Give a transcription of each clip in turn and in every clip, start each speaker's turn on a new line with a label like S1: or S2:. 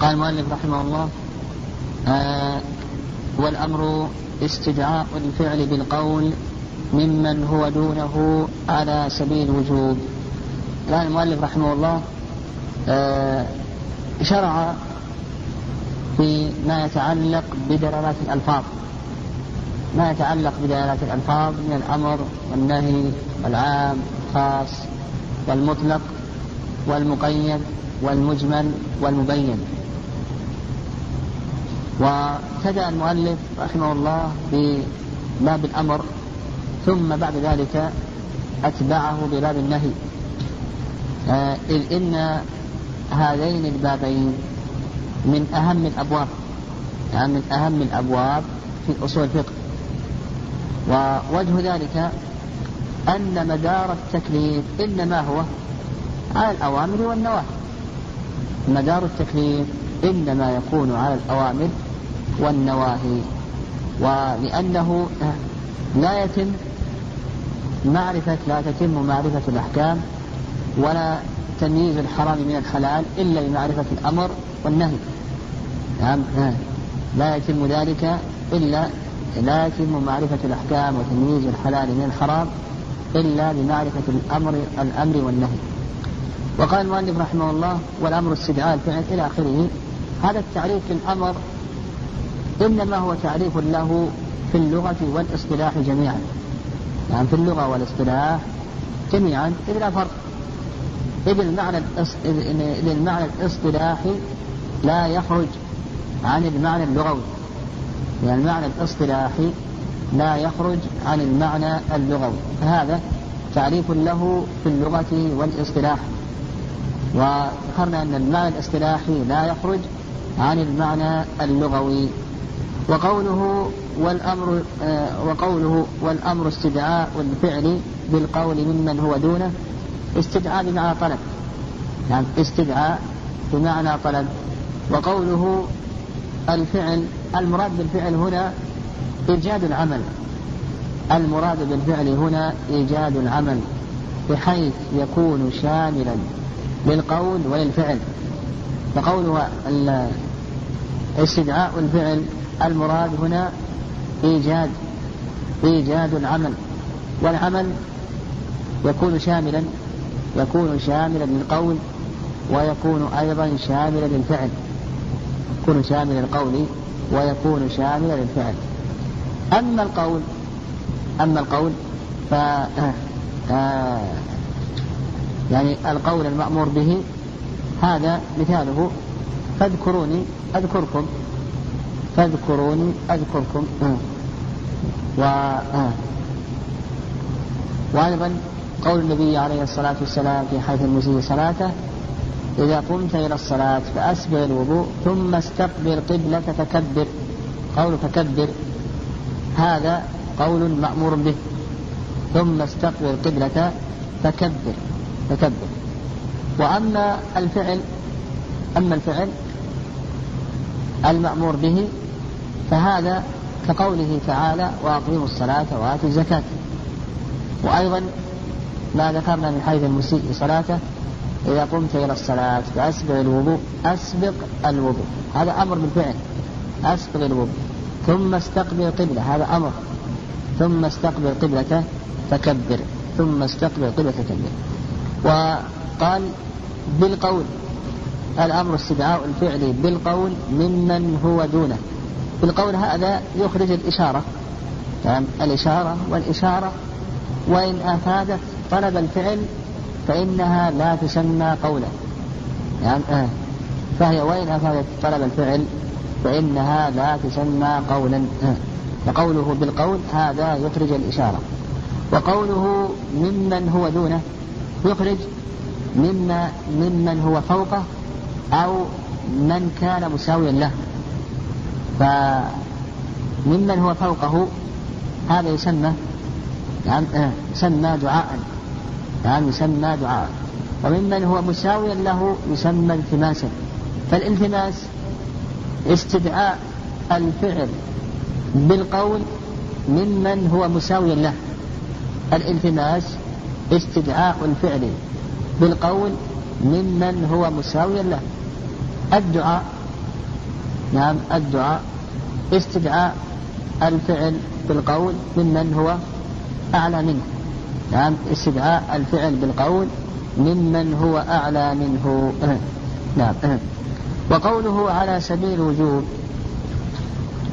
S1: قال المؤلف رحمه الله آه والأمر استدعاء الفعل بالقول ممن هو دونه على سبيل الوجوب. قال المؤلف رحمه الله آه شرع فيما يتعلق بدلالات الألفاظ. ما يتعلق بدلالات الألفاظ من الأمر والنهي والعام والخاص والمطلق والمقيد والمجمل والمبين. وابتدأ المؤلف رحمه الله بباب الأمر ثم بعد ذلك أتبعه بباب النهي. آه، إذ إن هذين البابين من أهم الأبواب يعني من أهم الأبواب في أصول الفقه. ووجه ذلك أن مدار التكليف إنما هو على الأوامر والنواهي. مدار التكليف إنما يكون على الأوامر والنواهي. ولأنه لا يتم معرفة لا تتم معرفة الأحكام ولا تمييز الحرام من الحلال إلا بمعرفة الأمر والنهي. نعم لا يتم ذلك إلا لا يتم معرفة الأحكام وتمييز الحلال من الحرام إلا بمعرفة الأمر الأمر والنهي. وقال المؤلف رحمه الله والأمر استدعاء الفعل إلى آخره. هذا التعريف للأمر إنما هو تعريف له في اللغة والاصطلاح جميعا. يعني في اللغة والاصطلاح جميعا إذ لا فرق. إذ المعنى إذ المعنى الاصطلاحي لا يخرج عن المعنى اللغوي. يعني المعنى الاصطلاحي لا يخرج عن المعنى اللغوي. فهذا تعريف له في اللغة والاصطلاح. وذكرنا أن المعنى الاصطلاحي لا يخرج عن المعنى اللغوي. وقوله والأمر آه وقوله والأمر استدعاء الفعل بالقول ممن هو دونه استدعاء بمعنى طلب. يعني استدعاء بمعنى طلب. وقوله الفعل المراد بالفعل هنا إيجاد العمل. المراد بالفعل هنا إيجاد العمل بحيث يكون شاملا للقول وللفعل. فقوله استدعاء الفعل المراد هنا إيجاد إيجاد العمل. والعمل يكون شاملا يكون شاملا للقول ويكون أيضا شاملا للفعل. يكون شاملا للقول ويكون شاملا للفعل. أما القول أما القول ف آه، يعني القول المأمور به هذا مثاله. فاذكروني أذكركم. فاذكروني أذكركم. آه. و آه. وأيضا قول النبي عليه الصلاة والسلام في حيث المسيء صلاته إذا قمت إلى الصلاة فأسبغ الوضوء ثم استقبل قبلة فكبر. قول فكبر هذا قول مأمور به. ثم استقبل قبلة فكبر فكبر. وأما الفعل أما الفعل المأمور به فهذا كقوله تعالى وأقيموا الصلاة وآتوا الزكاة. وأيضا ما ذكرنا من حيث المسيء صلاته إذا قمت إلى الصلاة فأسبغ الوضوء أسبق الوضوء. هذا أمر بالفعل. أسبغ الوضوء. ثم استقبل قبلة. هذا أمر. ثم استقبل قبلة فكبر. ثم استقبل قبلة فكبر. وقال بالقول الأمر استدعاء الفعل بالقول ممن هو دونه. بالقول هذا يخرج الإشارة. يعني الإشارة والإشارة. وإن أفادت طلب الفعل فإنها لا تسمى قولا. يعني آه. فهي وإن أفادت طلب الفعل فإنها لا تسمى قولا. آه. فقوله بالقول هذا يخرج الإشارة. وقوله ممن هو دونه يخرج مما ممن هو فوقه أو من كان مساويا له. فممن هو فوقه هذا يسمى يعني يسمى دعاء. يعني يسمى دعاء. وممن هو مساويا له يسمى التماسا. فالالتماس استدعاء الفعل بالقول ممن هو مساوي له. الالتماس استدعاء الفعل بالقول ممن هو مساوي له. الدعاء نعم الدعاء. استدعاء الفعل بالقول ممن هو أعلى منه. نعم استدعاء الفعل بالقول ممن هو أعلى منه. نعم. وقوله على سبيل الوجوب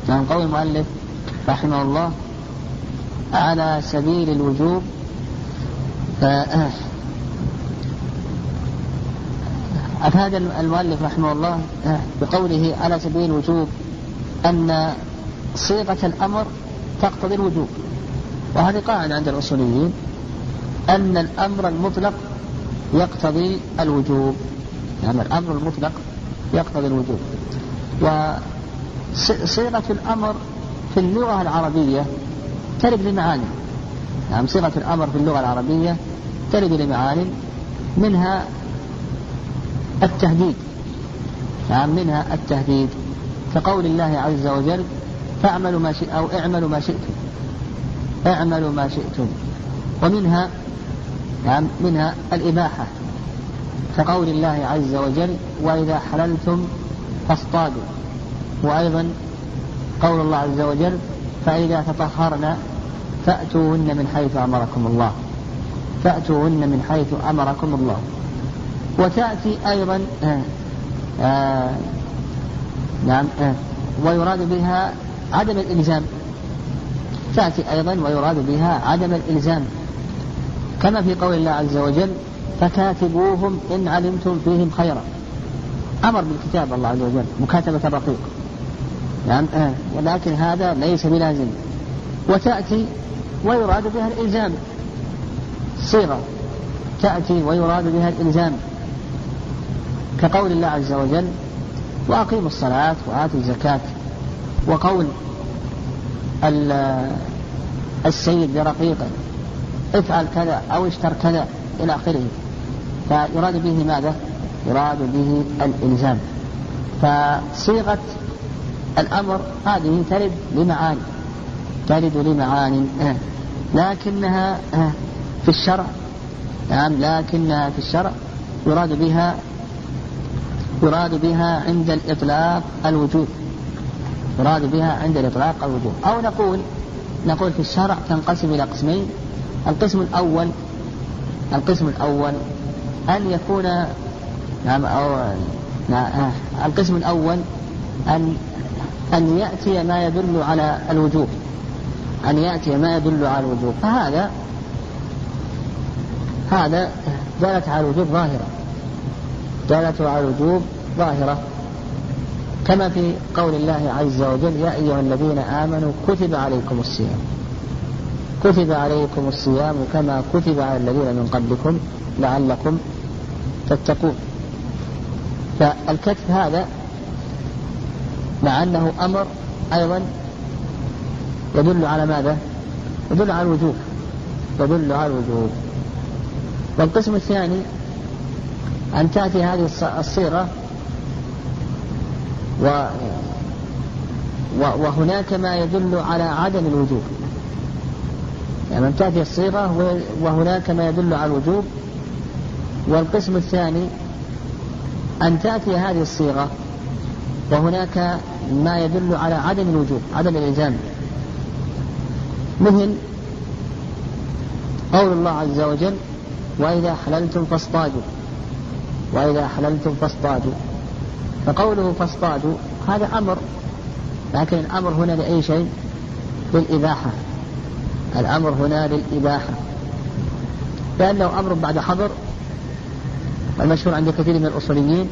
S1: نعم قول المؤلف رحمه الله على سبيل الوجوب أفاد المؤلف رحمه الله بقوله على سبيل الوجوب أن صيغة الأمر تقتضي الوجوب. وهذه قاعدة عند الأصوليين أن الأمر المطلق يقتضي الوجوب. يعني الأمر المطلق يقتضي الوجوب. وصيغة الأمر في اللغة العربية ترد لمعاني. يعني صيغة الأمر في اللغة العربية ترد لمعاني منها التهديد. يعني منها التهديد. كقول الله عز وجل فاعملوا ما شئ أو اعملوا ما شئتم. اعملوا ما شئتم. ومنها يعني منها الإباحة. كقول الله عز وجل وإذا حللتم فاصطادوا. وأيضا قول الله عز وجل فإذا تطهرن فأتوهن من حيث أمركم الله. فأتوهن من حيث أمركم الله. وتأتي أيضا آه آه نعم آه ويراد بها عدم الإلزام. تأتي أيضا ويراد بها عدم الإلزام. كما في قول الله عز وجل فكاتبوهم إن علمتم فيهم خيرا. أمر بالكتاب الله عز وجل مكاتبة الرقيق. نعم آه. ولكن هذا ليس بلازم. وتأتي ويراد بها الإلزام. صيغة. تأتي ويراد بها الإلزام. كقول الله عز وجل وأقيموا الصلاة وآتوا الزكاة. وقول السيد لرقيقه افعل كذا أو اشتر كذا إلى آخره. فيراد به ماذا؟ يراد به الإلزام. فصيغة الأمر هذه ترد لمعاني ترد لمعاني لكنها في الشرع نعم لكنها في الشرع يراد بها يراد بها عند الإطلاق الوجود يراد بها عند الإطلاق الوجود أو نقول نقول في الشرع تنقسم إلى قسمين. القسم الأول القسم الأول أن يكون نعم أو نعم القسم الأول أن أن يأتي ما يدل على الوجوب. أن يأتي ما يدل على الوجوب. فهذا هذا دلت على الوجوب ظاهرة. دلت على الوجوب ظاهرة. كما في قول الله عز وجل يا أيها الذين آمنوا كتب عليكم الصيام. كتب عليكم الصيام كما كتب على الذين من قبلكم لعلكم تتقون. فالكتف هذا مع أنه أمر أيضا يدل على ماذا؟ يدل على الوجوب. يدل على الوجوب. والقسم الثاني أن تأتي هذه الصيغة و وهناك ما يدل على عدم الوجوب. يعني أن تأتي الصيغة وهناك ما يدل على الوجوب. والقسم الثاني أن تأتي هذه الصيغة وهناك ما يدل على عدم الوجوب عدم الإلزام. مثل قول الله عز وجل وإذا حللتم فاصطادوا. وإذا حللتم فاصطادوا. فقوله فاصطادوا هذا أمر لكن الأمر هنا لأي شيء؟ للإباحة. الأمر هنا للإباحة. لأنه أمر بعد حظر والمشهور عند كثير من الأصوليين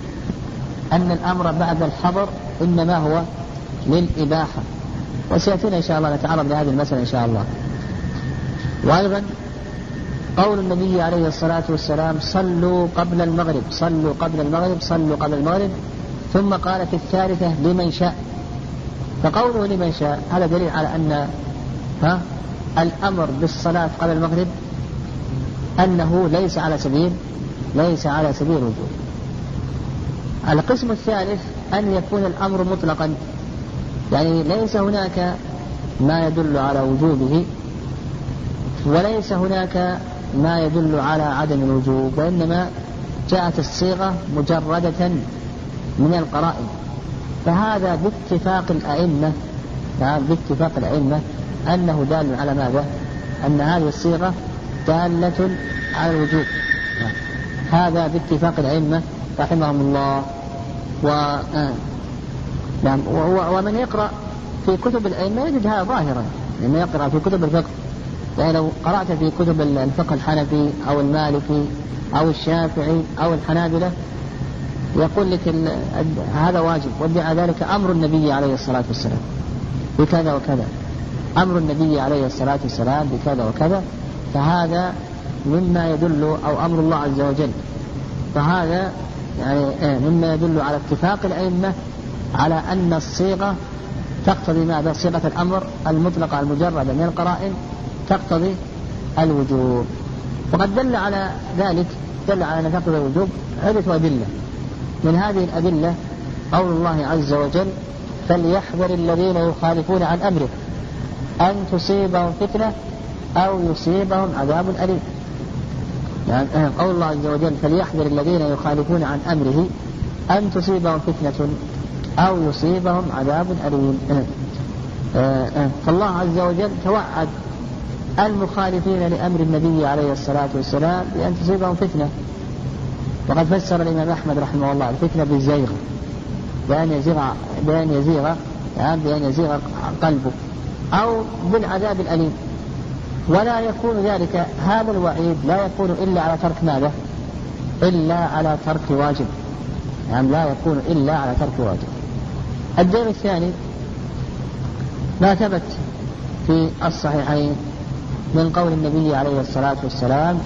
S1: أن الأمر بعد الحظر إنما هو للإباحة. وسيأتينا إن شاء الله نتعرض لهذه المسألة إن شاء الله. وأيضا قول النبي عليه الصلاة والسلام صلوا قبل المغرب صلوا قبل المغرب صلوا قبل المغرب. ثم قال في الثالثة لمن شاء. فقوله لمن شاء هذا دليل على أن ها الأمر بالصلاة قبل المغرب أنه ليس على سبيل ليس على سبيل الوجوب القسم الثالث أن يكون الأمر مطلقا. يعني ليس هناك ما يدل على وجوبه وليس هناك ما يدل على عدم الوجوب وإنما جاءت الصيغة مجردة من القرائن فهذا باتفاق الأئمة نعم باتفاق الأئمة أنه دال على ماذا؟ أن هذه الصيغة دالة على الوجوب هذا باتفاق الأئمة رحمهم الله و. نعم ومن يقرأ في كتب الأئمة يجد هذا ظاهرا لما يقرأ في كتب الفقه يعني لو قرأت في كتب الفقه الحنفي أو المالكي أو الشافعي أو الحنابلة يقول لك هذا واجب وادعى ذلك أمر النبي عليه الصلاة والسلام بكذا وكذا. أمر النبي عليه الصلاة والسلام بكذا وكذا فهذا مما يدل أو أمر الله عز وجل. فهذا يعني إيه، مما يدل على اتفاق الأئمة على أن الصيغة تقتضي ماذا؟ صيغة الأمر المطلقة المجردة من القرائن تقتضي الوجوب وقد دل على ذلك دل على أن تقتضي الوجوب عدة أدلة من هذه الأدلة قول الله عز وجل فليحذر الذين يخالفون عن أمره أن تصيبهم فتنة أو يصيبهم عذاب أليم يعني قول الله عز وجل فليحذر الذين يخالفون عن أمره أن تصيبهم فتنة أو يصيبهم عذاب أليم. آه، آه، فالله عز وجل توعد المخالفين لأمر النبي عليه الصلاة والسلام بأن تصيبهم فتنة. وقد فسر الإمام أحمد رحمه الله الفتنة بالزيغ بأن يزيغ بأن يزيغ يعني بأن يزيغ قلبه أو بالعذاب الأليم. ولا يكون ذلك هذا الوعيد لا يكون إلا على ترك ماذا؟ إلا على ترك واجب. يعني لا يكون إلا على ترك واجب. الدين الثاني ما ثبت في الصحيحين من قول النبي عليه الصلاة والسلام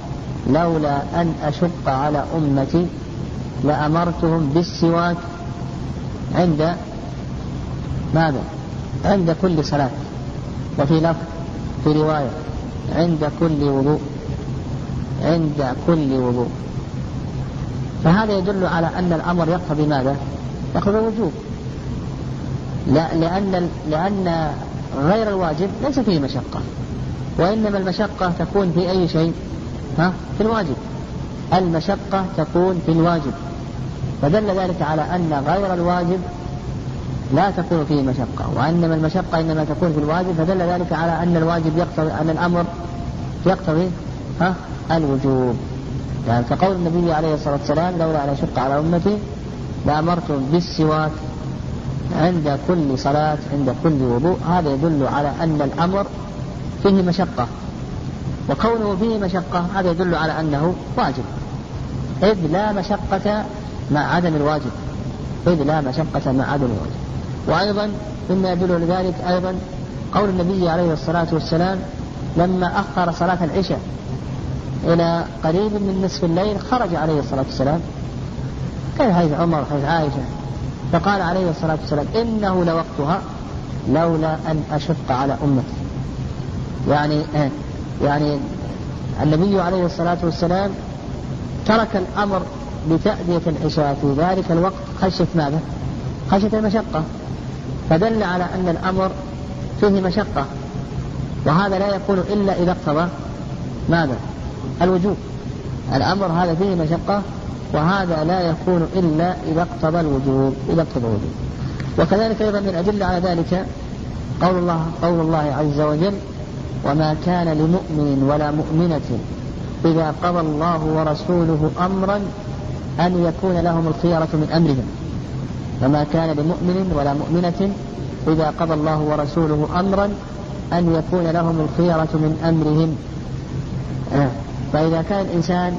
S1: لولا أن أشق على أمتي لأمرتهم بالسواك عند ماذا؟ عند كل صلاة وفي لفظ في رواية عند كل وضوء عند كل وضوء فهذا يدل على أن الأمر يقتضي ماذا؟ يقتضي الوجوب لا لأن لأن غير الواجب ليس فيه مشقة. وإنما المشقة تكون في أي شيء ها؟ في الواجب. المشقة تكون في الواجب. فدل ذلك على أن غير الواجب لا تكون فيه مشقة. وإنما المشقة إنما تكون في الواجب فدل ذلك على أن الواجب يقتضي أن الأمر يقتضي ها؟ الوجوب. يعني كقول النبي عليه الصلاة والسلام لولا أن أشق على أمتي لأمرتم بالسواك عند كل صلاة عند كل وضوء. هذا يدل على أن الأمر فيه مشقة. وكونه فيه مشقة هذا يدل على أنه واجب. إذ لا مشقة مع عدم الواجب. إذ لا مشقة مع عدم الواجب. وأيضا مما يدل لذلك أيضا قول النبي عليه الصلاة والسلام لما أخر صلاة العشاء إلى قريب من نصف الليل خرج عليه الصلاة والسلام. كان حيث عمر حيث عائشة؟ فقال عليه الصلاة والسلام إنه لوقتها لولا أن أشق على أمتي يعني يعني النبي عليه الصلاة والسلام ترك الأمر بتأدية العشاء في ذلك الوقت خشية ماذا؟ خشية المشقة فدل على أن الأمر فيه مشقة وهذا لا يكون إلا إذا اقتضى ماذا؟ الوجوب الأمر هذا فيه مشقة وهذا لا يكون إلا إذا اقتضى الوجوب إذا اقتضى الوجوب. وكذلك أيضا من أدلة على ذلك قول الله قول الله عز وجل وما كان لمؤمن ولا مؤمنة إذا قضى الله ورسوله أمرا أن يكون لهم الخيرة من أمرهم. وما كان لمؤمن ولا مؤمنة إذا قضى الله ورسوله أمرا أن يكون لهم الخيرة من أمرهم. آه. فإذا كان الإنسان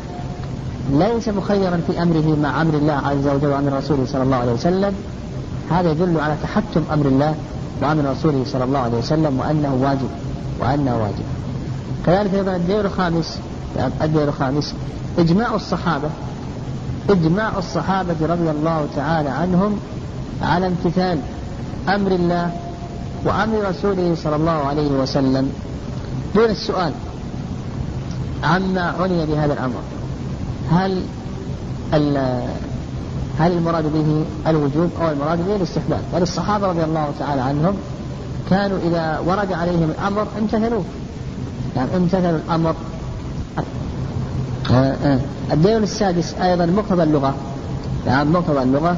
S1: ليس مخيرا في أمره مع أمر الله عز وجل وأمر رسوله صلى الله عليه وسلم. هذا يدل على تحتم أمر الله وأمر رسوله صلى الله عليه وسلم وأنه واجب وأنه واجب. كذلك أيضا الدليل الخامس الدليل الخامس إجماع الصحابة إجماع الصحابة رضي الله تعالى عنهم على امتثال أمر الله وأمر رسوله صلى الله عليه وسلم. دون السؤال عما عني بهذا الأمر؟ هل هل المراد به الوجوب أو المراد به الاستحباب؟ وللصحابة رضي الله تعالى عنهم كانوا إذا ورد عليهم الأمر امتثلوه يعني امتثلوا الأمر. آه، آه. الدليل السادس أيضا مقتضى اللغة. يعني مقتضى اللغة.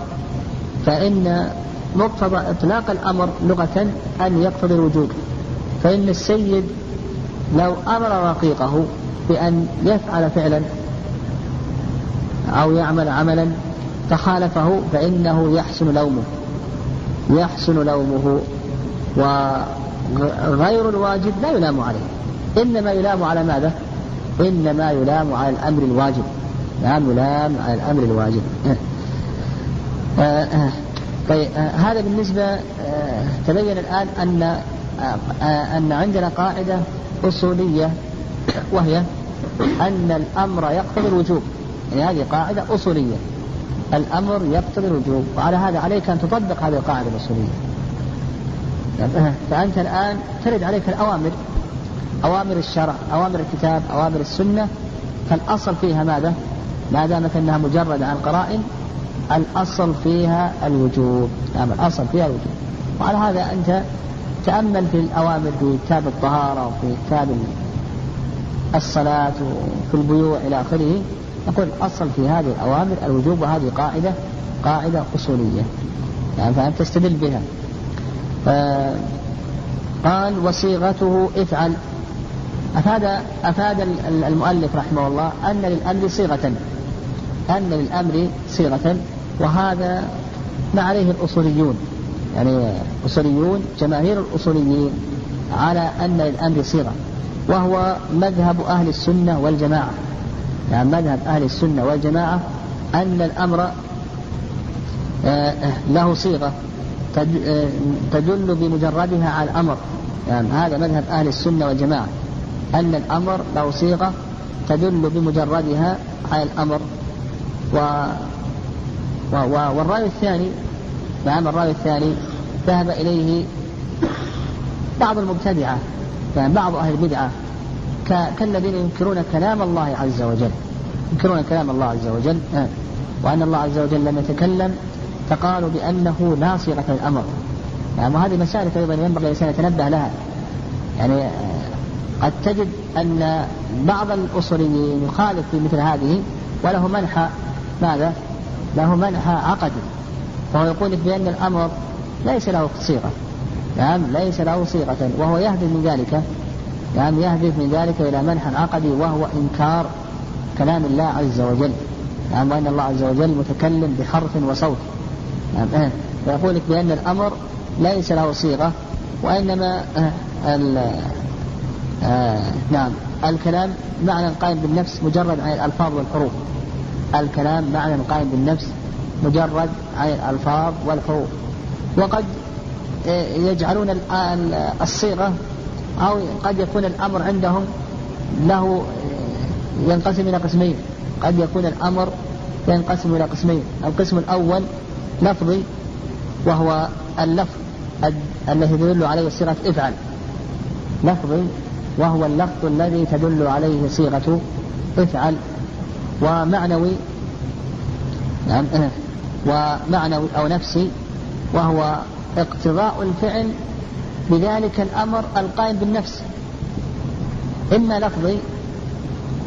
S1: فإن مقتضى إطلاق الأمر لغة أن يقتضي الوجوب. فإن السيد لو أمر رقيقه بأن يفعل فعلا أو يعمل عملا فخالفه فإنه يحسن لومه. يحسن لومه. وغير الواجب لا يلام عليه. إنما يلام على ماذا؟ إنما يلام على الأمر الواجب. نعم يلام على الأمر الواجب. آه، آه، طيب آه، هذا بالنسبة تبين الآن أن أن عندنا قاعدة أصولية وهي أن الأمر يقتضي الوجوب. هذه قاعدة أصولية. الأمر يقتضي الوجوب وعلى هذا عليك أن تطبق هذه القاعدة الأصولية. فأنت الآن ترد عليك الأوامر أوامر الشرع أوامر الكتاب أوامر السنة. فالأصل فيها ماذا؟ ما دامت أنها مجردة عن قرائن الأصل فيها الوجوب. نعم الأصل فيها الوجوب. وعلى هذا أنت تأمل في الأوامر في كتاب الطهارة وفي كتاب الصلاة وفي البيوع إلى آخره. نقول الأصل في هذه الأوامر الوجوب وهذه قاعدة قاعدة أصولية. يعني فأنت تستدل بها. قال وصيغته افعل. أفاد أفاد المؤلف رحمه الله أن للأمر صيغة. أن للأمر صيغة. وهذا ما عليه الأصوليون. يعني أصوليون جماهير الأصوليين على أن للأمر صيغة. وهو مذهب أهل السنة والجماعة. يعني مذهب أهل السنة والجماعة أن الأمر آه، له صيغة آه، تدل بمجردها على الأمر. يعني هذا مذهب أهل السنة والجماعة. أن الأمر له صيغة تدل بمجردها على الأمر. و, و... و... والرأي الثاني نعم الرأي الثاني ذهب إليه بعض المبتدعة يعني بعض أهل البدعة. كالذين ينكرون كلام الله عز وجل. ينكرون كلام الله عز وجل آه. وأن الله عز وجل لم يتكلم فقالوا بأنه لا صيغة الأمر. يعني وهذه مسائل أيضا ينبغي الإنسان يتنبه لها. يعني آه، قد تجد أن بعض الأصوليين يخالف في مثل هذه وله منحى ماذا؟ له منحى عقدي. فهو يقول بأن الأمر ليس له صيغة. نعم ليس له صيغة وهو يهدف من ذلك نعم يهدف من ذلك إلى منحى عقدي وهو إنكار كلام الله عز وجل. نعم وأن الله عز وجل متكلم بحرف وصوت. نعم آه. ويقول لك بأن الأمر ليس له صيغة وإنما آه آه نعم الكلام معنى قائم بالنفس مجرد عن الألفاظ والحروف. الكلام معنى قائم بالنفس مجرد عن الألفاظ والحروف. وقد يجعلون الصيغة أو قد يكون الأمر عندهم له ينقسم إلى قسمين. قد يكون الأمر ينقسم إلى قسمين. القسم الأول لفظي وهو اللفظ الذي يدل عليه صيغة افعل. لفظي وهو اللفظ الذي تدل عليه صيغة افعل. ومعنوي نعم ومعنوي أو نفسي وهو اقتضاء الفعل بذلك الأمر القائم بالنفس. إما لفظي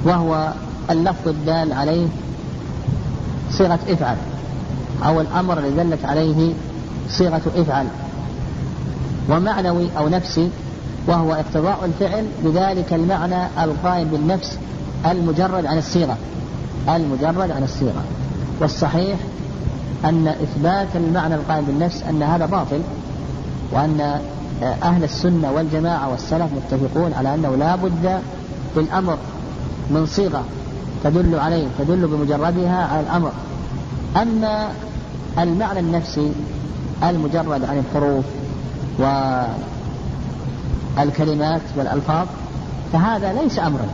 S1: وهو اللفظ الدال عليه صيغة افعل أو الأمر الذي دلت عليه صيغة افعل ومعنوي أو نفسي وهو اقتضاء الفعل بذلك المعنى القائم بالنفس المجرد عن الصيغة المجرد عن الصيغة. والصحيح أن إثبات المعنى القائم بالنفس أن هذا باطل وأن أهل السنة والجماعة والسلف متفقون على أنه لا بد بالأمر من صيغة تدل عليه تدل بمجردها على الأمر. أما المعنى النفسي المجرد عن الحروف والكلمات والألفاظ فهذا ليس أمرا.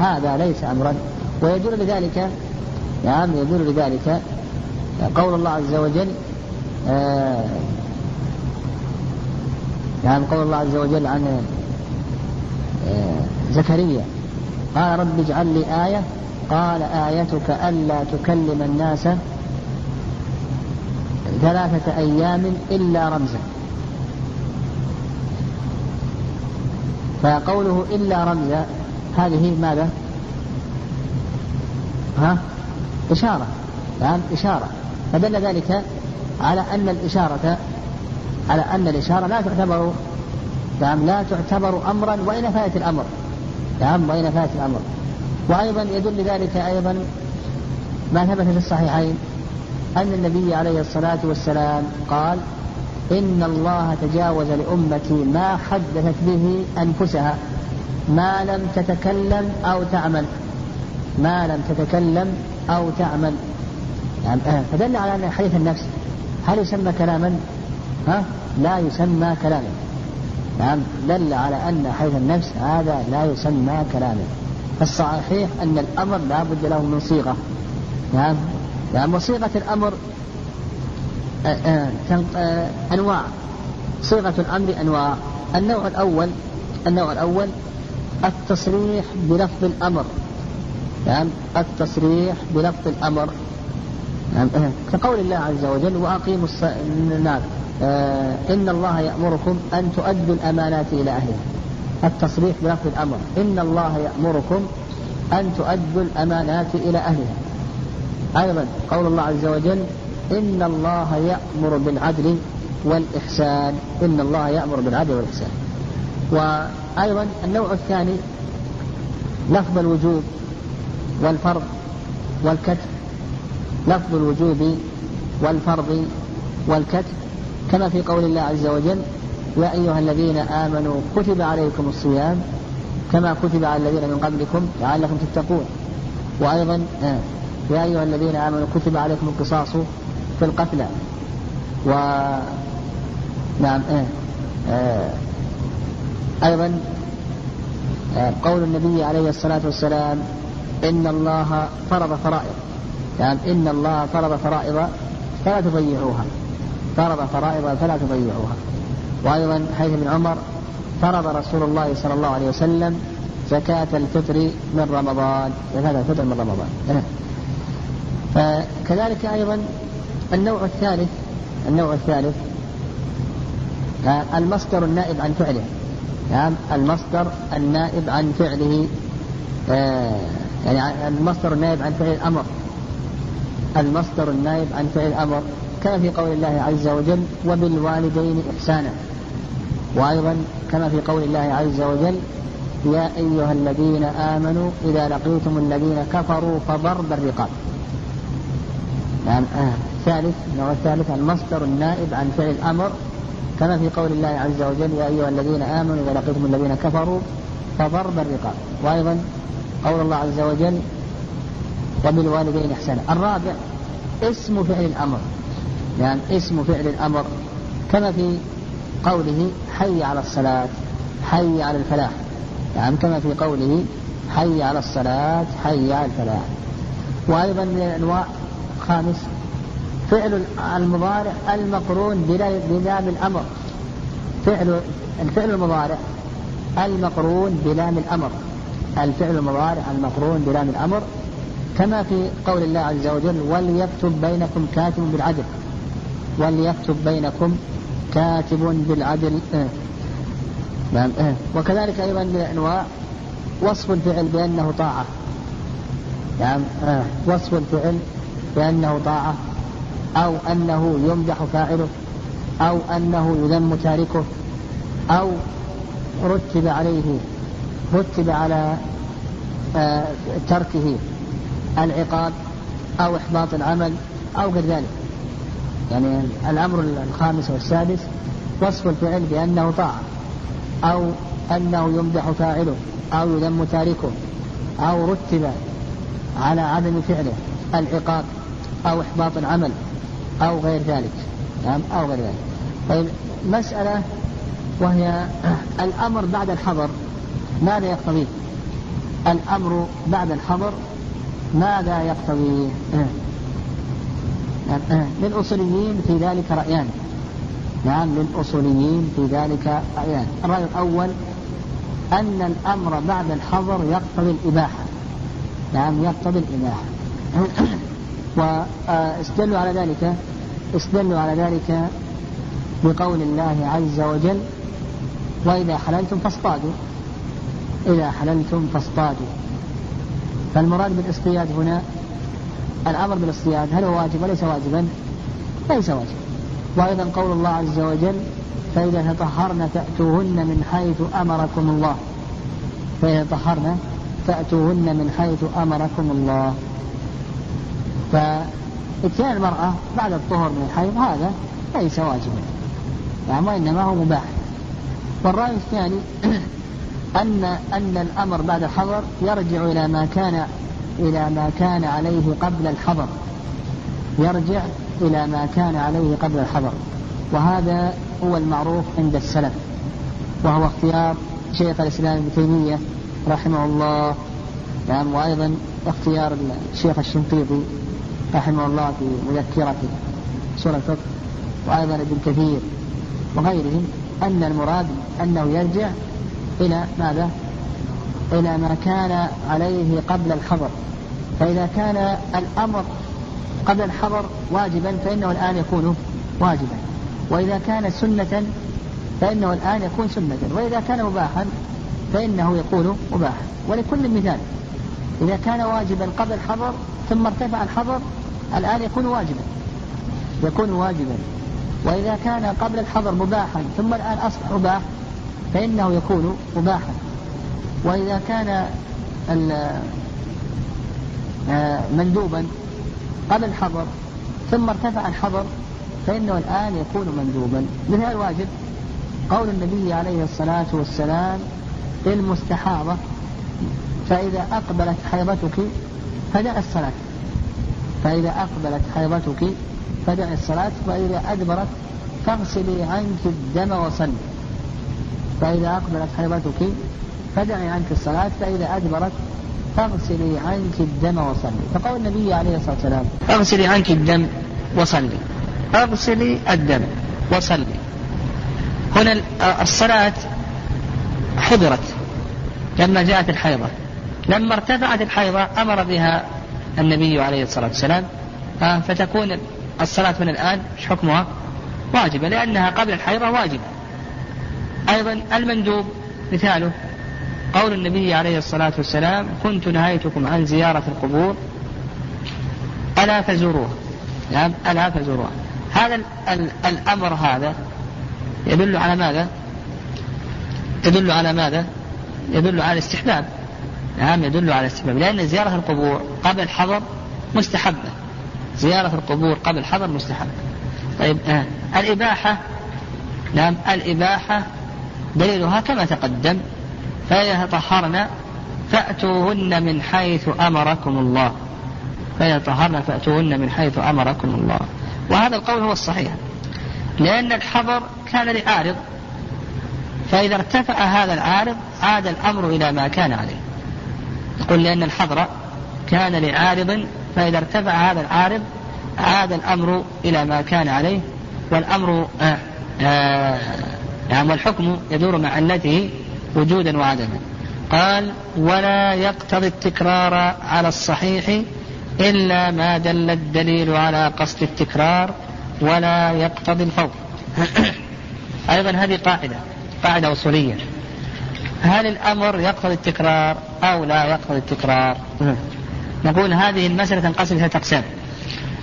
S1: هذا ليس أمرا. ويدل لذلك نعم يدل لذلك قول الله عز وجل آه نعم قول الله عز وجل عن آه زكريا قال رب اجعل لي آية قال آيتك ألا تكلم الناس ثلاثة أيام إلا رمزا فقوله إلا رمزا هذه ماذا؟ ها؟ إشارة نعم إشارة فدل ذلك على أن الإشارة على أن الإشارة لا تعتبر نعم لا تعتبر أمرا وإن فات الأمر نعم وإن فات الأمر وأيضا يدل ذلك أيضا ما ثبت في الصحيحين أن النبي عليه الصلاة والسلام قال إن الله تجاوز لأمتي ما حدثت به أنفسها ما لم تتكلم أو تعمل ما لم تتكلم أو تعمل يعني فدل على أن حديث النفس هل يسمى كلاما؟ ها؟ لا يسمى كلاما نعم دل على أن حديث النفس هذا لا يسمى كلاما الصحيح أن الأمر لا بد له من صيغة. نعم نعم وصيغة الأمر أنواع. صيغة الأمر أنواع. النوع الأول النوع الأول التصريح بلفظ الأمر. نعم التصريح بلفظ الأمر. نعم كقول الله عز وجل وأقيموا الص... نعم. آه إن الله يأمركم أن تؤدوا الأمانات إلى أهلها. التصريح بلفظ الأمر. إن الله يأمركم أن تؤدوا الأمانات إلى أهلها. أيضا قول الله عز وجل إن الله يأمر بالعدل والإحسان. إن الله يأمر بالعدل والإحسان. وأيضا النوع الثاني لفظ الوجوب والفرض والكتب لفظ الوجوب والفرض والكتب كما في قول الله عز وجل يا أيها الذين آمنوا كتب عليكم الصيام كما كتب على الذين من قبلكم لعلكم تتقون. وأيضا آه يا أيها الذين آمنوا كتب عليكم القصاص في القتلى. و نعم آه آه أيضا قول النبي عليه الصلاة والسلام إن الله فرض فرائض. يعني إن الله فرض فرائض فلا تضيعوها. فرض فرائض فلا تضيعوها. وأيضا حيث ابن عمر فرض رسول الله صلى الله عليه وسلم زكاة الفطر من رمضان. زكاة الفطر من رمضان. فكذلك أيضا النوع الثالث النوع الثالث المصدر النائب عن فعله. نعم المصدر النائب عن فعله. يعني المصدر النائب عن فعل الأمر. المصدر النائب عن فعل الأمر. كما في قول الله عز وجل وبالوالدين إحسانا. وأيضا كما في قول الله عز وجل يا أيها الذين آمنوا إذا لقيتم الذين كفروا فضرب الرقاب. نعم آه. ثالث النوع الثالث المصدر النائب عن فعل الأمر. كما في قول الله عز وجل يا أيها الذين آمنوا إذا لقيتم الذين كفروا فضرب الرقاب. وأيضا قول الله عز وجل وبالوالدين إحسانا. الرابع اسم فعل الأمر. يعني اسم فعل الأمر كما في قوله حي على الصلاة حي على الفلاح. يعني كما في قوله حي على الصلاة حي على الفلاح. وأيضا من الأنواع خامس فعل المضارع المقرون بلام الأمر فعل الفعل المضارع المقرون بلام الأمر الفعل المضارع المقرون بلام الأمر كما في قول الله عز وجل وليكتب بينكم كاتب بالعدل. وليكتب بينكم كاتب بالعدل آه. نعم آه. وكذلك أيضا من الأنواع وصف الفعل بأنه طاعة نعم آه. وصف الفعل بأنه طاعة أو أنه يمدح فاعله أو أنه يذم تاركه أو رتب عليه رتب على تركه العقاب أو إحباط العمل أو غير ذلك يعني الأمر الخامس والسادس وصف الفعل بأنه طاعة أو أنه يمدح فاعله أو يذم تاركه أو رتب على عدم فعله العقاب أو إحباط العمل أو غير ذلك. نعم أو غير ذلك. طيب مسألة وهي الأمر بعد الحظر ماذا يقتضيه؟ الأمر بعد الحظر ماذا يقتضي نعم. للأصوليين في ذلك رأيان. نعم للأصوليين في ذلك رأيان. الرأي الأول أن الأمر بعد الحظر يقتضي الإباحة. نعم يقتضي الإباحة. واستدلوا على ذلك استدلوا على ذلك بقول الله عز وجل وإذا حللتم فاصطادوا. إذا حللتم فاصطادوا. فالمراد بالإصطياد هنا الأمر بالاصطياد. هل هو واجب وليس واجبا؟ ليس واجب وأيضا قول الله عز وجل فإذا تطهرن فأتوهن من حيث أمركم الله. فإذا تطهرن فأتوهن من حيث أمركم الله. فإتيان المرأة بعد الطهر من الحيض هذا ليس واجبا. يعني وإنما هو مباح. والرأي الثاني أن أن الأمر بعد الحظر يرجع إلى ما كان إلى ما كان عليه قبل الحظر يرجع إلى ما كان عليه قبل الحظر وهذا هو المعروف عند السلف. وهو اختيار شيخ الإسلام ابن تيمية رحمه الله. نعم وأيضا اختيار الشيخ الشنقيطي رحمه الله في مذكرته. سورة الفقه وأيضا ابن كثير وغيرهم. أن المراد أنه يرجع إلى ماذا؟ إلى ما كان عليه قبل الحظر فإذا كان الأمر قبل الحظر واجبا فإنه الآن يكون واجبا. وإذا كان سنة فإنه الآن يكون سنة. وإذا كان مباحا فإنه يكون مباحا. ولكل مثال إذا كان واجبا قبل الحظر ثم ارتفع الحظر الآن يكون واجبا. يكون واجبا. وإذا كان قبل الحظر مباحا ثم الآن أصبح مباح فإنه يكون مباحا. وإذا كان آه، مندوبا قبل الحظر ثم ارتفع الحظر فإنه الآن يكون مندوبا. مثال واجب قول النبي عليه الصلاة والسلام للمستحاضة فإذا أقبلت حيضتك فدع الصلاة. فإذا أقبلت حيضتك فدع الصلاة وإذا أدبرت فاغسلي عنك الدم وصلي. فإذا أقبلت حيضتك فدعي عنك الصلاة فإذا أدبرت فاغسلي عنك الدم وصلي. فقول النبي عليه الصلاة والسلام اغسلي عنك الدم وصلي. اغسلي الدم وصلي. هنا الصلاة حضرت لما جاءت الحيضة. لما ارتفعت الحيضة أمر بها النبي عليه الصلاة والسلام. فتكون الصلاة من الآن إيش حكمها؟ واجبة لأنها قبل الحيضة واجبة. أيضا المندوب مثاله قول النبي عليه الصلاة والسلام كنت نهيتكم عن زيارة القبور ألا فزوروها نعم ألا فزوروها هذا الأمر هذا يدل على ماذا؟ يدل على ماذا؟ يدل على الاستحباب نعم يدل على الاستحباب لأن زيارة القبور قبل الحظر مستحبة زيارة القبور قبل الحظر مستحبة طيب آه. الإباحة نعم الإباحة دليلها كما تقدم فإذا تطهرن فأتوهن من حيث أمركم الله. فإذا تطهرن فأتوهن من حيث أمركم الله. وهذا القول هو الصحيح لأن الحظر كان لعارض. فإذا ارتفع هذا العارض عاد الأمر إلى ما كان عليه. يقول لأن الحظر كان لعارض فإذا ارتفع هذا العارض عاد الأمر إلى ما كان عليه والأمر آه آه يعني والحكم يدور مع علته وجودا وعدما. قال ولا يقتضي التكرار على الصحيح إلا ما دل الدليل على قصد التكرار ولا يقتضي الفوق أيضا هذه قاعدة قاعدة أصولية. هل الأمر يقتضي التكرار أو لا يقتضي التكرار؟ نقول هذه المسألة تنقسم إلى أقسام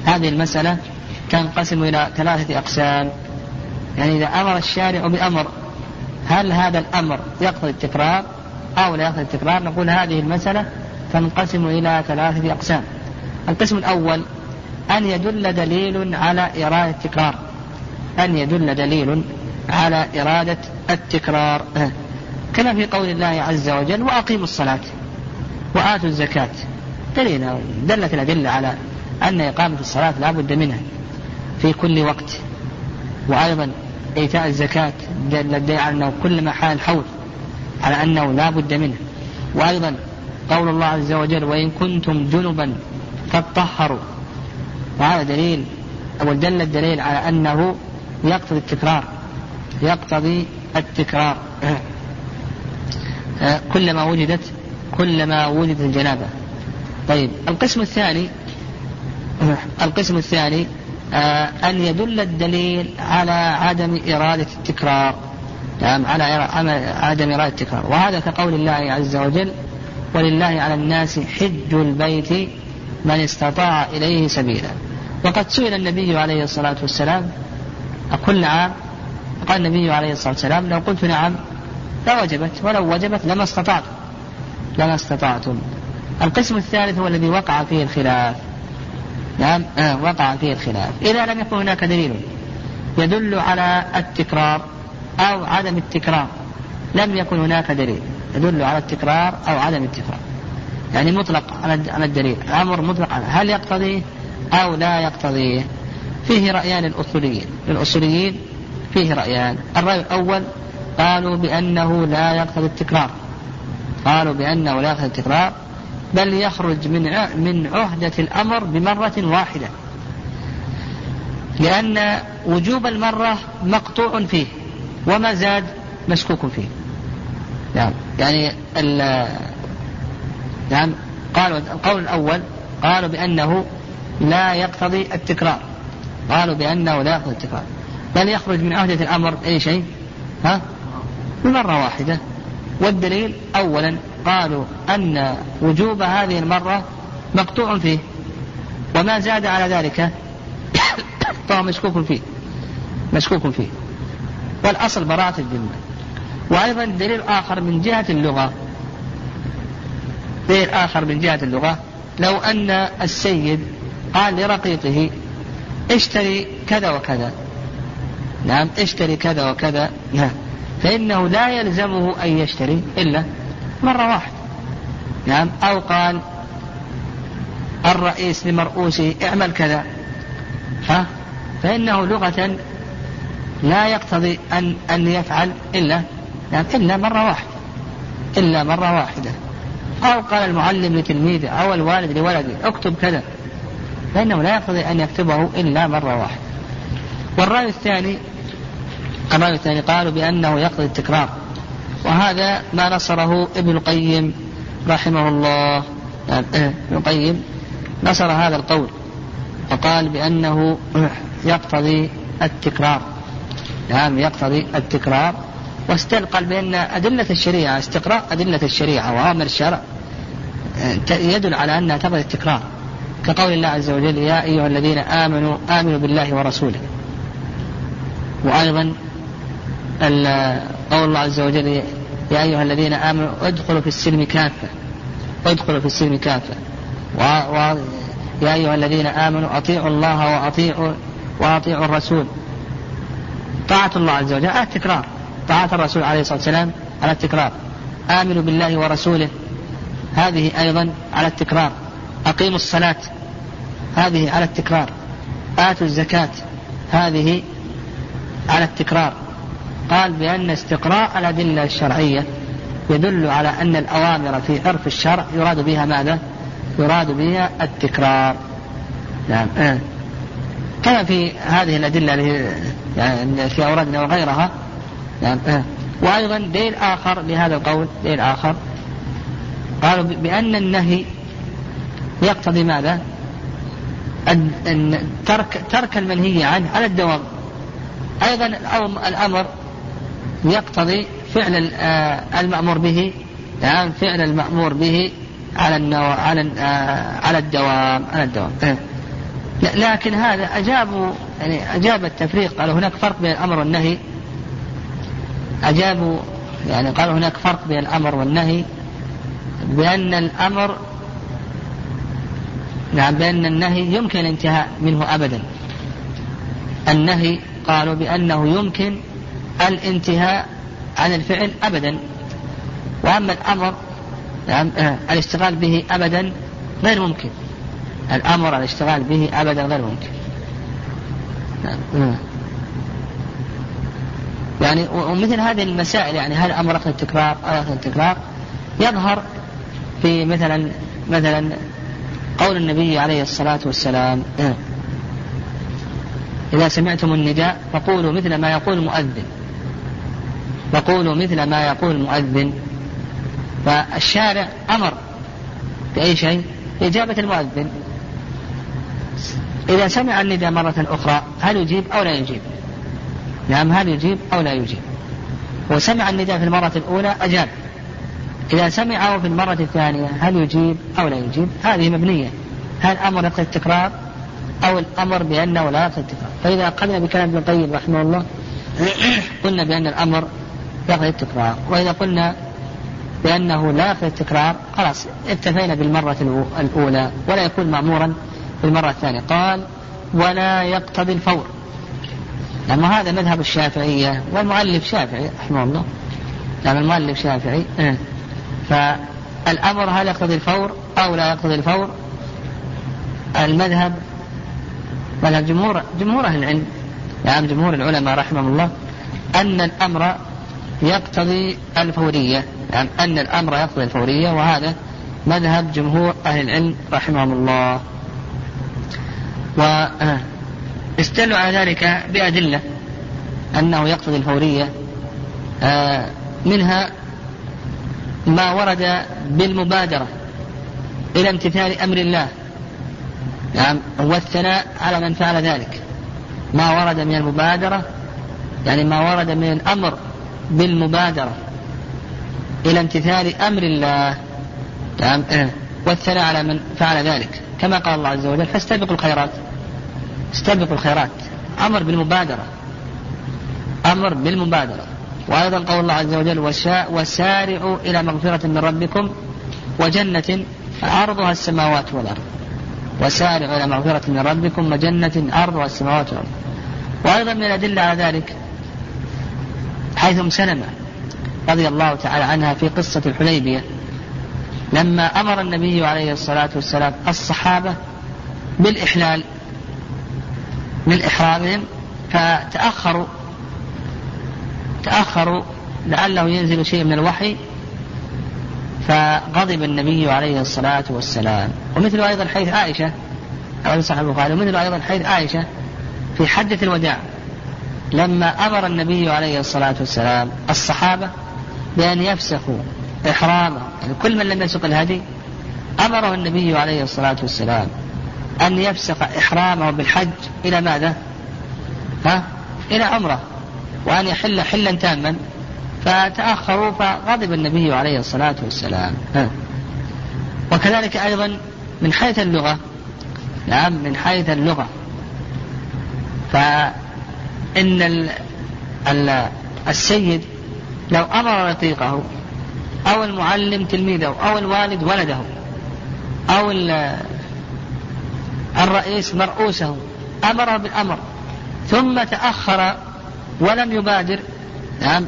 S1: هذه المسألة تنقسم إلى ثلاثة أقسام. يعني إذا أمر الشارع بأمر هل هذا الأمر يقتضي التكرار أو لا يقتضي التكرار؟ نقول هذه المسألة تنقسم إلى ثلاثة أقسام. القسم الأول أن يدل دليل على إرادة التكرار. أن يدل دليل على إرادة التكرار. كما في قول الله عز وجل وأقيموا الصلاة وآتوا الزكاة. دليل دلت الأدلة على أن إقامة الصلاة لا بد منها في كل وقت. وأيضا إيتاء الزكاة دل على أنه كلما حال الحول على أنه لا بد منه. وأيضا قول الله عز وجل وإن كنتم جنبا فاطهروا. وهذا دليل أو دل الدليل على أنه يقتضي التكرار يقتضي التكرار. كلما وجدت كلما وجدت الجنابة. طيب القسم الثاني القسم الثاني آه، أن يدل الدليل على عدم إرادة التكرار. نعم على عدم إرادة التكرار. وهذا كقول الله عز وجل ولله على الناس حج البيت من استطاع إليه سبيلا. وقد سئل النبي عليه الصلاة والسلام كل عام قال النبي عليه الصلاة والسلام لو قلت نعم لوجبت ولو وجبت لما استطعتم لما استطعتم. القسم الثالث هو الذي وقع فيه الخلاف. نعم آه وقع فيه الخلاف. إذا لم يكن هناك دليل يدل على التكرار أو عدم التكرار لم يكن هناك دليل يدل على التكرار أو عدم التكرار. يعني مطلق على الدليل أمر مطلق هل يقتضيه أو لا يقتضيه فيه رأيان للأصوليين للأصوليين فيه رأيان. الرأي الأول قالوا بأنه لا يقتضي التكرار. قالوا بأنه لا يقتضي التكرار. بل يخرج من من عهدة الأمر بمرة واحدة. لأن وجوب المرة مقطوع فيه وما زاد مشكوك فيه. نعم. يعني نعم. قالوا القول الأول قالوا بأنه لا يقتضي التكرار. قالوا بأنه لا يقتضي التكرار. بل يخرج من عهدة الأمر أي شيء؟ ها؟ بمرة واحدة. والدليل أولا قالوا أن وجوب هذه المرة مقطوع فيه وما زاد على ذلك فهو مشكوك فيه مشكوك فيه. والأصل براءة الذمة. وأيضا دليل آخر من جهة اللغة. دليل آخر من جهة اللغة. لو أن السيد قال لرقيقه اشتري كذا وكذا. نعم اشتري كذا وكذا. نعم. فإنه لا يلزمه أن يشتري إلا مرة واحدة. نعم أو قال الرئيس لمرؤوسه اعمل كذا. ها؟ فإنه لغة لا يقتضي أن أن يفعل إلا نعم إلا مرة واحدة. إلا مرة واحدة. أو قال المعلم لتلميذه أو الوالد لولده اكتب كذا. فإنه لا يقتضي أن يكتبه إلا مرة واحدة. والرأي الثاني الرأي الثاني قالوا بأنه يقتضي التكرار. وهذا ما نصره ابن القيم رحمه الله. ابن القيم نصر هذا القول وقال بأنه يقتضي التكرار. نعم يقتضي التكرار. واستلقى بأن أدلة الشريعة استقراء أدلة الشريعة وأوامر الشرع يدل على أنها تقتضي التكرار. كقول الله عز وجل يا أيها الذين آمنوا آمنوا بالله ورسوله. وأيضا قول الله عز وجل يا أيها الذين آمنوا ادخلوا في السلم كافة. ادخلوا في السلم كافة. و... و... يا أيها الذين آمنوا أطيعوا الله وأطيعوا وأطيعوا الرسول. طاعة الله عز وجل على التكرار. طاعة الرسول عليه الصلاة والسلام على التكرار. آمنوا بالله ورسوله. هذه أيضا على التكرار. أقيموا الصلاة. هذه على التكرار. آتوا الزكاة. هذه على التكرار. قال بأن استقراء الأدلة الشرعية يدل على أن الأوامر في عرف الشرع يراد بها ماذا؟ يراد بها التكرار نعم آه. كما في هذه الأدلة يعني في أورادنا وغيرها نعم آه. وأيضا دليل آخر لهذا القول دليل آخر قالوا بأن النهي يقتضي ماذا؟ أن ترك ترك المنهي عنه على الدوام أيضا الأمر يقتضي فعل آه، المأمور به نعم فعل المأمور به على النوع على آه، على الدوام على الدوام. إيه. لكن هذا أجابوا يعني أجاب التفريق قالوا هناك فرق بين الأمر والنهي. أجابوا يعني قالوا هناك فرق بين الأمر والنهي بأن الأمر نعم بأن النهي يمكن الانتهاء منه أبدا. النهي قالوا بأنه يمكن الانتهاء عن الفعل أبدا. وأما الأمر نعم الاشتغال به أبدا غير ممكن. الأمر الاشتغال به أبدا غير ممكن. نعم. يعني ومثل هذه المسائل يعني هل أمر التكرار أو التكرار؟ يظهر في مثلا مثلا قول النبي عليه الصلاة والسلام إذا سمعتم النداء فقولوا مثل ما يقول المؤذن. فقولوا مثل ما يقول المؤذن. فالشارع أمر بأي شيء؟ إجابة المؤذن. إذا سمع النداء مرة أخرى هل يجيب أو لا يجيب؟ نعم هل يجيب أو لا يجيب. وسمع النداء في المرة الأولى أجاب. إذا سمعه في المرة الثانية هل يجيب أو لا يجيب؟ هذه مبنية. هل أمر يقتضي التكرار أو الأمر بأنه لا يقتضي التكرار؟ فإذا أخذنا بكلام ابن القيم رحمه الله قلنا بأن الأمر يقتضي التكرار. وإذا قلنا بأنه لا يقتضي التكرار خلاص اكتفينا بالمرة الأولى ولا يكون مأمورا في المرة الثانية. قال ولا يقتضي الفور. لما هذا مذهب الشافعية والمؤلف شافعي رحمه الله. لما المؤلف شافعي إيه. فالأمر هل يقتضي الفور أو لا يقتضي الفور؟ المذهب مذهب جمهور جمهور أهل العلم يعني جمهور العلماء رحمهم الله أن الأمر يقتضي الفورية يعني أن الأمر يقتضي الفورية وهذا مذهب جمهور أهل العلم رحمهم الله. واستدلوا على ذلك بأدلة أنه يقتضي الفورية آه، منها ما ورد بالمبادرة إلى امتثال أمر الله. نعم والثناء على من فعل ذلك. ما ورد من المبادرة يعني ما ورد من الأمر بالمبادرة إلى امتثال أمر الله. نعم والثناء على من فعل ذلك. كما قال الله عز وجل فاستبقوا الخيرات. استبقوا الخيرات. أمر بالمبادرة. أمر بالمبادرة. وأيضا قول الله عز وجل وسارعوا إلى مغفرة من ربكم وجنة عرضها السماوات والأرض. وسارعوا إلى مغفرة من ربكم وجنة عرضها السماوات والأرض. وأيضا من الأدلة على ذلك حيث ام سلمة رضي الله تعالى عنها في قصة الحديبية لما أمر النبي عليه الصلاة والسلام الصحابة بالإحلال من إحرامهم فتأخروا تأخروا لعله ينزل شيء من الوحي فغضب النبي عليه الصلاة والسلام. ومثل أيضا حيث عائشة أو صحيح البخاري ومثل أيضا حيث عائشة في حدث الوداع. لما أمر النبي عليه الصلاة والسلام الصحابة بأن يفسخوا إحرامه يعني كل من لم يسق الهدي أمره النبي عليه الصلاة والسلام أن يفسخ إحرامه بالحج إلى ماذا؟ ها؟ إلى عمرة وأن يحل حلا تاما فتأخروا فغضب النبي عليه الصلاة والسلام ها. وكذلك أيضا من حيث اللغة نعم من حيث اللغة ال السيد لو أمر رقيقه أو المعلم تلميذه أو الوالد ولده أو الرئيس مرؤوسه أمر بالأمر ثم تأخر ولم يبادر نعم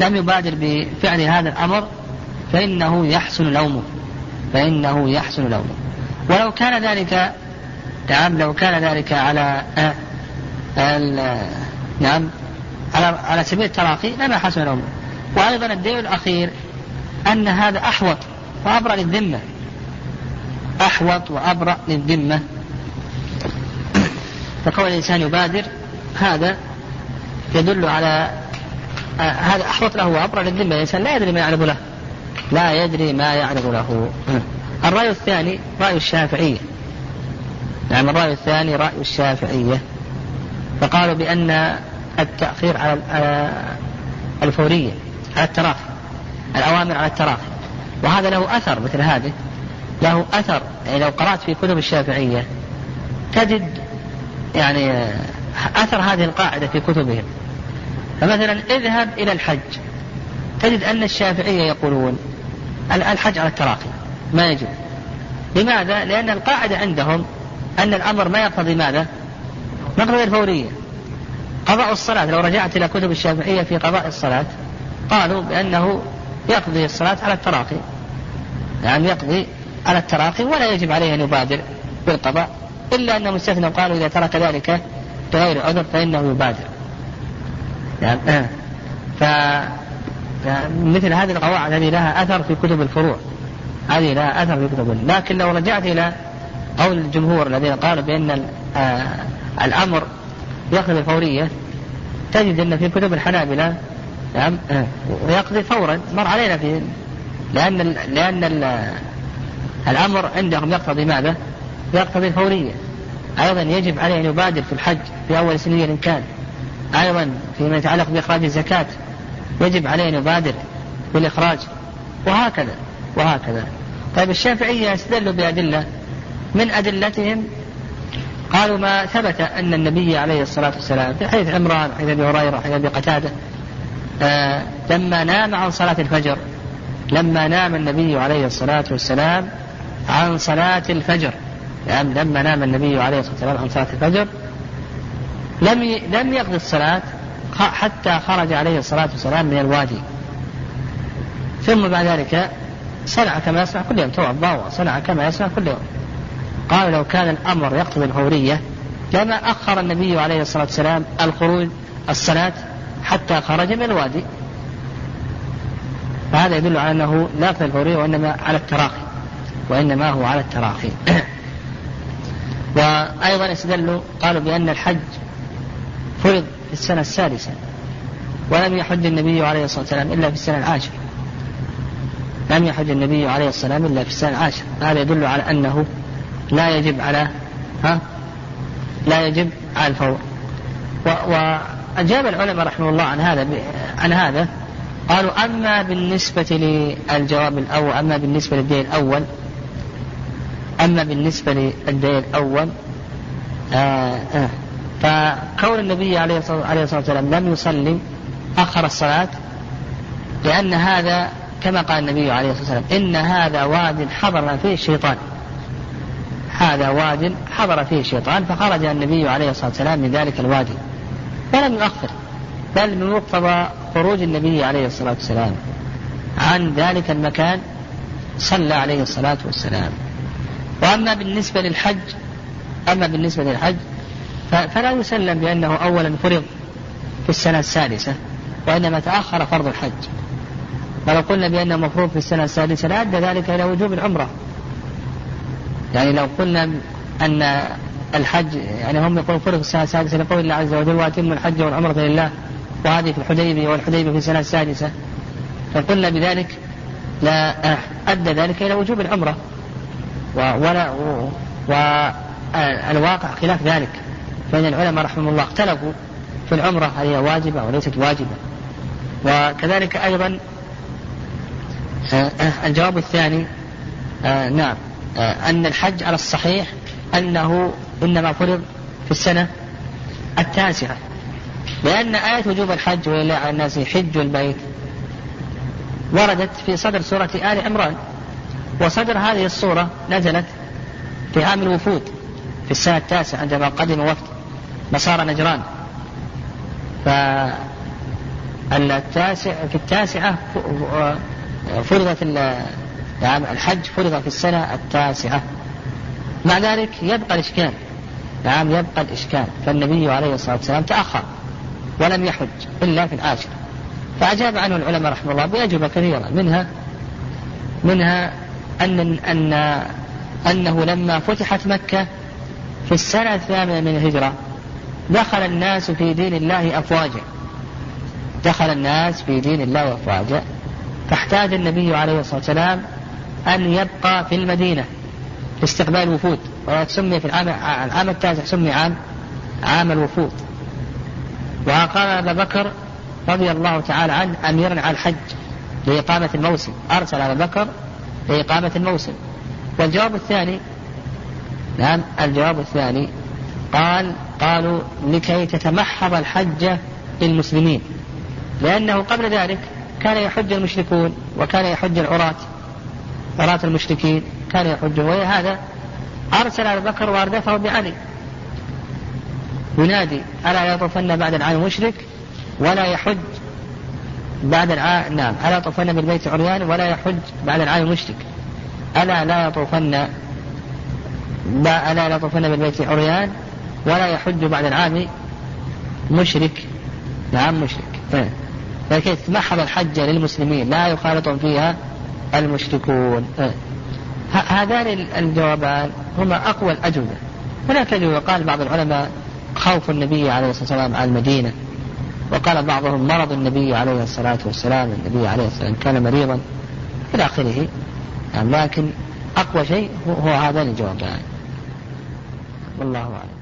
S1: لم يبادر بفعل هذا الأمر فإنه يحسن لومه فإنه يحسن لومه. ولو كان ذلك نعم لو كان ذلك على آه نعم. على على سبيل التراخي لما حسن لومه وأيضا الدليل الأخير أن هذا أحوط وأبرأ للذمة. أحوط وأبرأ للذمة. فكون الإنسان يبادر هذا يدل على آه هذا أحوط له وأبرأ للذمة. الإنسان لا يدري ما يعرض له. لا يدري ما يعرض له. الرأي الثاني رأي الشافعية. نعم الرأي الثاني رأي الشافعية. فقالوا بأن التأخير على الفورية على التراخي الأوامر على التراخي. وهذا له أثر مثل هذه له أثر يعني لو قرأت في كتب الشافعية تجد يعني أثر هذه القاعدة في كتبهم. فمثلا اذهب إلى الحج. تجد أن الشافعية يقولون الحج على التراخي ما يجب. لماذا؟ لأن القاعدة عندهم أن الأمر ما يقتضي ماذا؟ يقتضي الفورية. قضاء الصلاة. لو رجعت إلى كتب الشافعية في قضاء الصلاة قالوا بأنه يقضي الصلاة على التراخي يعني يقضي على التراخي ولا يجب عليه أن يبادر بالقضاء إلا أن مستثنى قالوا إذا ترك ذلك بغير عذر فإنه يبادر. يعني. ف مثل هذه القواعد هذه لها أثر في كتب الفروع. هذه لها أثر في كتب لكن لو رجعت إلى قول الجمهور الذين قالوا بأن آه الأمر يقضي الفورية تجد أن في كتب الحنابلة نعم ويقضي فورا مر علينا في لأن لأن الأمر عندهم يقتضي ماذا؟ يقتضي الفورية. أيضا يجب عليه أن يبادر في الحج في أول سنية إن كان. أيضا فيما يتعلق بإخراج الزكاة يجب عليه أن يبادر بالإخراج وهكذا وهكذا. طيب الشافعية استدلوا بأدلة من أدلتهم
S2: قالوا ما ثبت أن النبي عليه الصلاة والسلام في حديث عمران حديث أبي هريرة حديث أبي قتادة آه لما نام عن صلاة الفجر لما نام النبي عليه الصلاة والسلام عن صلاة الفجر. يعني لما نام النبي عليه الصلاة والسلام عن صلاة الفجر لم لم يقضي الصلاة حتى خرج عليه الصلاة والسلام من الوادي. ثم بعد ذلك صنع كما يصنع كل يوم توضأ وصنع كما يصنع كل يوم. قال لو كان الأمر يقتضي الفورية لما أخر النبي عليه الصلاة والسلام الخروج الصلاة حتى خرج من الوادي. فهذا يدل على أنه لا يقتضي الفورية وإنما على التراخي وإنما هو على التراخي. وأيضا استدلوا قالوا بأن الحج فرض في السنة السادسة ولم يحج النبي عليه الصلاة والسلام إلا في السنة العاشرة. لم يحج النبي عليه الصلاة والسلام إلا في السنة العاشرة. هذا يدل على أنه لا يجب على ها؟ لا يجب على الفور. وأجاب العلماء رحمه الله عن هذا عن هذا. قالوا أما بالنسبة للجواب الأول أما بالنسبة للدين الأول أما بالنسبة للدين الأول آه آه فكون النبي عليه الصلاة والسلام لم يصلي أخر الصلاة لأن هذا كما قال النبي عليه الصلاة والسلام إن هذا واد حضر فيه الشيطان. هذا واد حضر فيه الشيطان فخرج النبي عليه الصلاة والسلام من ذلك الوادي. ولم يؤخر بل من مقتضى خروج النبي عليه الصلاة والسلام عن ذلك المكان صلى عليه الصلاة والسلام. وأما بالنسبة للحج أما بالنسبة للحج فلا يسلم بأنه أولا فرض في السنة السادسة وإنما تأخر فرض الحج. ولو قلنا بأنه مفروض في السنة السادسة لأدى ذلك إلى وجوب العمرة. يعني لو قلنا أن الحج يعني هم يقولون في السنة السادسة لقول الله عز وجل وأتم الحج والعمرة لله وهذه في الحديبية والحديبية في السنة السادسة. فقلنا بذلك لا أدى ذلك إلى وجوب العمرة. ولا والواقع خلاف ذلك. فإن العلماء رحمهم الله اختلفوا في العمرة هل هي واجبة أو ليست واجبة. وكذلك أيضا آه، آه، الجواب الثاني آه، نعم. أن الحج على الصحيح أنه إنما فرض في السنة التاسعة. لأن آية وجوب الحج ولله على الناس حج البيت وردت في صدر سورة آل عمران وصدر هذه الصورة نزلت في عام الوفود في السنة التاسعة عندما قدم وفد نصارى نجران. ف التاسع في التاسعة فرضت نعم الحج فرض في السنة التاسعة. مع ذلك يبقى الإشكال. نعم يبقى الإشكال. فالنبي عليه الصلاة والسلام تأخر ولم يحج إلا في العاشرة فأجاب عنه العلماء رحمه الله بأجوبة كثيرة منها منها أن أن أنه لما فتحت مكة في السنة الثامنة من الهجرة دخل الناس في دين الله أفواجا. دخل الناس في دين الله أفواجا. فاحتاج النبي عليه الصلاة والسلام أن يبقى في المدينة لاستقبال الوفود وسمي في العام العام التاسع سمي عام عام الوفود. وقال أبا بكر رضي الله تعالى عنه أميرا على الحج لإقامة الموسم. أرسل أبا بكر لإقامة الموسم. والجواب الثاني نعم الجواب الثاني قال قالوا لكي تتمحض الحج للمسلمين. لأنه قبل ذلك كان يحج المشركون وكان يحج العراة. عراة المشركين كان يحج ولهذا أرسل أبو بكر وأردفه بعلي. ينادي ألا يطوفن بعد العام مشرك؟ ولا يحج بعد العام نعم ألا يطوفن بالبيت عريان؟ ولا يحج بعد العام مشرك. ألا لا يطوفن ألا لا يطوفن بالبيت عريان؟ ولا يحج بعد العام مشرك. نعم مشرك. طيب. لكن تمحض الحج للمسلمين لا يخالطهم فيها المشركون. طيب. هذان الجوابان هما أقوى الأجوبة. هناك أجوبة. قال بعض العلماء خوف النبي عليه الصلاة والسلام على المدينة. وقال بعضهم مرض النبي عليه الصلاة والسلام النبي عليه الصلاة والسلام كان مريضا. إلى آخره. لكن أقوى شيء هو هذان الجوابان. والله أعلم.